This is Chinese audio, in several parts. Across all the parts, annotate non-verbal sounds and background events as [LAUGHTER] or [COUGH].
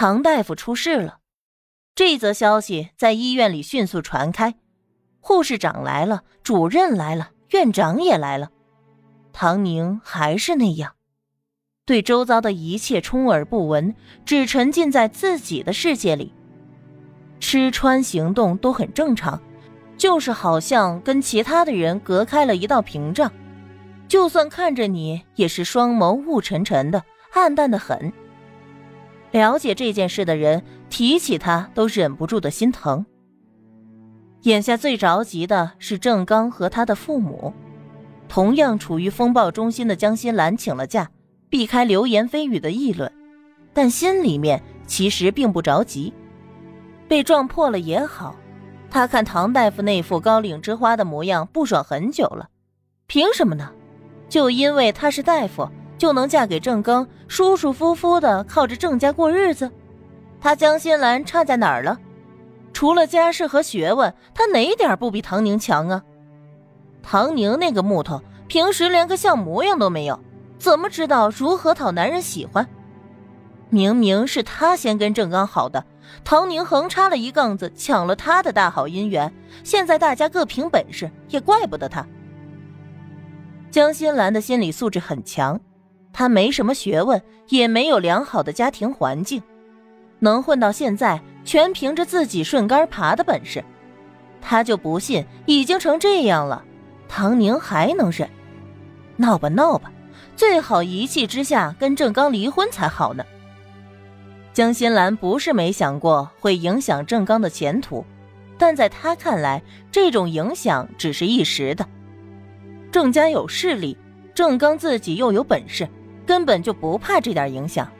唐大夫出事了。这则消息在医院里迅速传开，护士长来了，主任来了，院长也来了。唐宁还是那样，对周遭的一切充耳不闻，只沉浸在自己的世界里。吃穿行动都很正常，就是好像跟其他的人隔开了一道屏障，就算看着你，也是双眸雾沉沉的，暗淡的很。了解这件事的人提起他都忍不住的心疼。眼下最着急的是郑刚和他的父母，同样处于风暴中心的江心兰请了假，避开流言蜚语的议论，但心里面其实并不着急。被撞破了也好，他看唐大夫那副高岭之花的模样不爽很久了，凭什么呢？就因为他是大夫。就能嫁给郑刚，舒舒服服的靠着郑家过日子？他江心兰差在哪儿了？除了家世和学问，他哪点不比唐宁强啊？唐宁那个木头，平时连个像模样都没有，怎么知道如何讨男人喜欢？明明是他先跟郑刚好的，唐宁横插了一杠子，抢了他的大好姻缘。现在大家各凭本事，也怪不得他。江心兰的心理素质很强。他没什么学问，也没有良好的家庭环境，能混到现在，全凭着自己顺杆爬的本事。他就不信，已经成这样了，唐宁还能忍？闹吧闹吧，最好一气之下跟郑刚离婚才好呢。江心兰不是没想过会影响郑刚的前途，但在他看来，这种影响只是一时的。郑家有势力，郑刚自己又有本事。根本就不怕这点影响，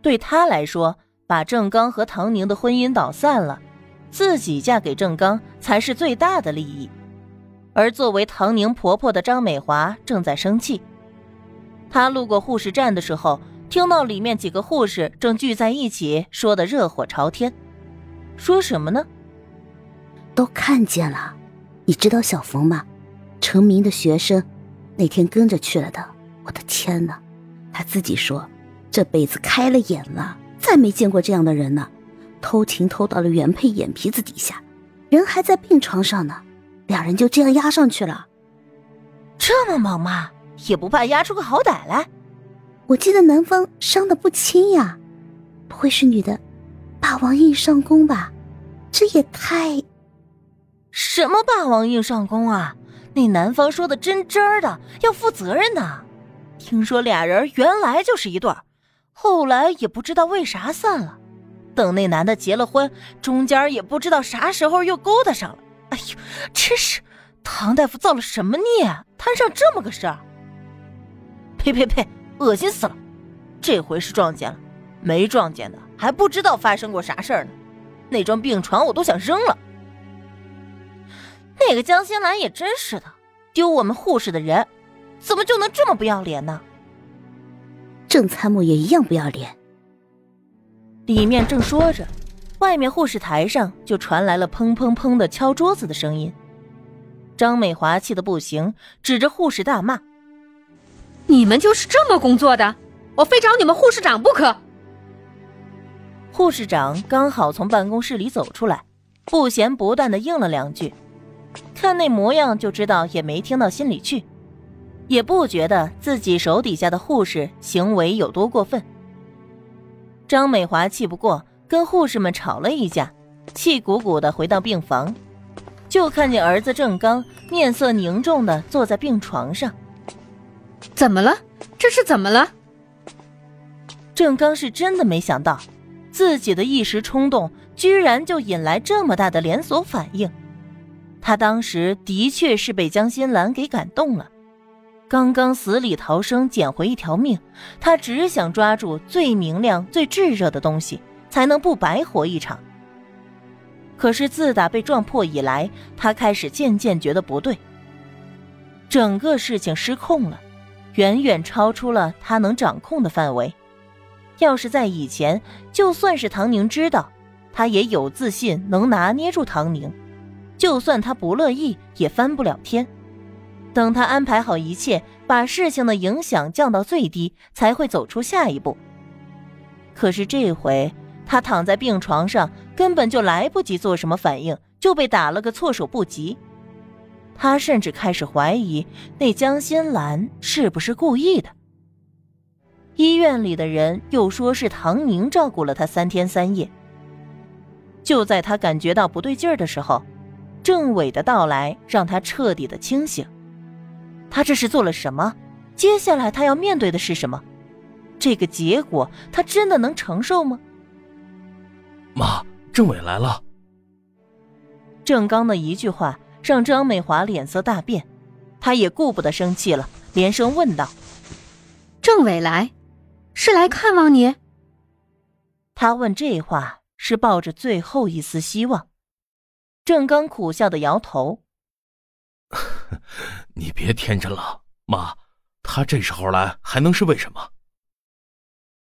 对他来说，把郑刚和唐宁的婚姻捣散了，自己嫁给郑刚才是最大的利益。而作为唐宁婆婆的张美华正在生气。她路过护士站的时候，听到里面几个护士正聚在一起，说的热火朝天。说什么呢？都看见了，你知道小冯吗？成名的学生，那天跟着去了的。我的天哪！他自己说，这辈子开了眼了，再没见过这样的人呢。偷情偷到了原配眼皮子底下，人还在病床上呢，两人就这样压上去了。这么猛吗？也不怕压出个好歹来？我记得男方伤的不轻呀，不会是女的霸王硬上弓吧？这也太……什么霸王硬上弓啊？那男方说的真真的，要负责任的。听说俩人原来就是一对儿，后来也不知道为啥散了。等那男的结了婚，中间也不知道啥时候又勾搭上了。哎呦，真是唐大夫造了什么孽，摊上这么个事儿？呸呸呸，恶心死了！这回是撞见了，没撞见的还不知道发生过啥事儿呢。那张病床我都想扔了。那个江心兰也真是的，丢我们护士的人。怎么就能这么不要脸呢？郑参谋也一样不要脸。里面正说着，外面护士台上就传来了砰砰砰的敲桌子的声音。张美华气得不行，指着护士大骂：“你们就是这么工作的？我非找你们护士长不可！”护士长刚好从办公室里走出来，不咸不淡的应了两句，看那模样就知道也没听到心里去。也不觉得自己手底下的护士行为有多过分。张美华气不过，跟护士们吵了一架，气鼓鼓的回到病房，就看见儿子郑刚面色凝重的坐在病床上。怎么了？这是怎么了？郑刚是真的没想到，自己的一时冲动居然就引来这么大的连锁反应。他当时的确是被江心兰给感动了。刚刚死里逃生，捡回一条命，他只想抓住最明亮、最炙热的东西，才能不白活一场。可是自打被撞破以来，他开始渐渐觉得不对。整个事情失控了，远远超出了他能掌控的范围。要是在以前，就算是唐宁知道，他也有自信能拿捏住唐宁，就算他不乐意，也翻不了天。等他安排好一切，把事情的影响降到最低，才会走出下一步。可是这回他躺在病床上，根本就来不及做什么反应，就被打了个措手不及。他甚至开始怀疑那江心兰是不是故意的。医院里的人又说是唐宁照顾了他三天三夜。就在他感觉到不对劲儿的时候，郑伟的到来让他彻底的清醒。他这是做了什么？接下来他要面对的是什么？这个结果他真的能承受吗？妈，政委来了。郑刚的一句话让张美华脸色大变，她也顾不得生气了，连声问道：“政委来，是来看望你？”他问这话是抱着最后一丝希望。郑刚苦笑的摇头：“ [LAUGHS] 你别天真了，妈，他这时候来还能是为什么？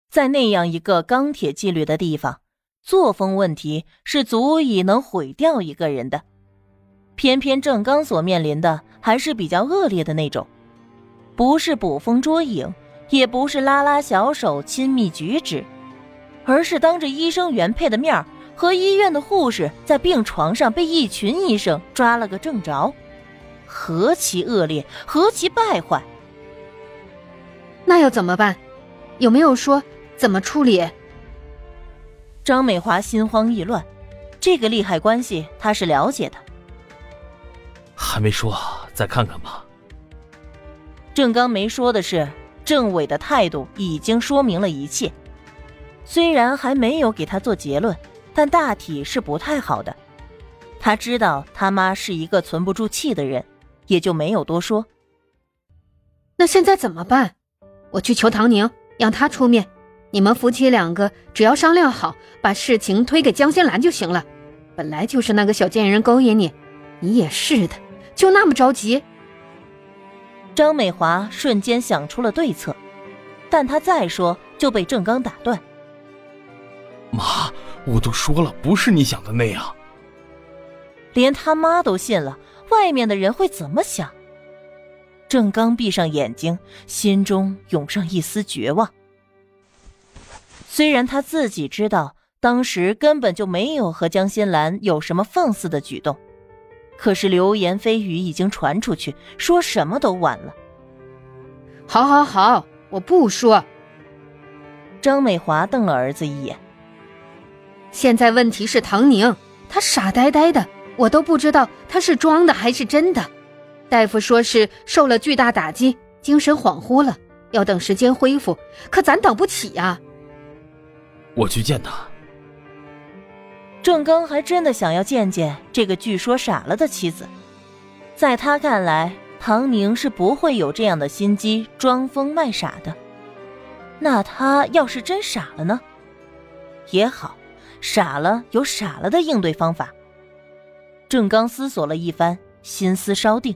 在那样一个钢铁纪律的地方。”作风问题是足以能毁掉一个人的，偏偏郑刚所面临的还是比较恶劣的那种，不是捕风捉影，也不是拉拉小手亲密举止，而是当着医生原配的面和医院的护士在病床上被一群医生抓了个正着，何其恶劣，何其败坏！那要怎么办？有没有说怎么处理？张美华心慌意乱，这个利害关系她是了解的。还没说，再看看吧。郑刚没说的是，郑伟的态度已经说明了一切。虽然还没有给他做结论，但大体是不太好的。他知道他妈是一个存不住气的人，也就没有多说。那现在怎么办？我去求唐宁，让他出面。你们夫妻两个只要商量好，把事情推给江心兰就行了。本来就是那个小贱人勾引你，你也是的，就那么着急。张美华瞬间想出了对策，但她再说就被郑刚打断。妈，我都说了，不是你想的那样。连他妈都信了，外面的人会怎么想？郑刚闭上眼睛，心中涌上一丝绝望。虽然他自己知道当时根本就没有和江心兰有什么放肆的举动，可是流言蜚语已经传出去，说什么都晚了。好，好，好，我不说。张美华瞪了儿子一眼。现在问题是唐宁，他傻呆呆的，我都不知道他是装的还是真的。大夫说是受了巨大打击，精神恍惚了，要等时间恢复，可咱等不起呀。我去见他。郑刚还真的想要见见这个据说傻了的妻子，在他看来，唐宁是不会有这样的心机装疯卖傻的。那他要是真傻了呢？也好，傻了有傻了的应对方法。郑刚思索了一番，心思稍定。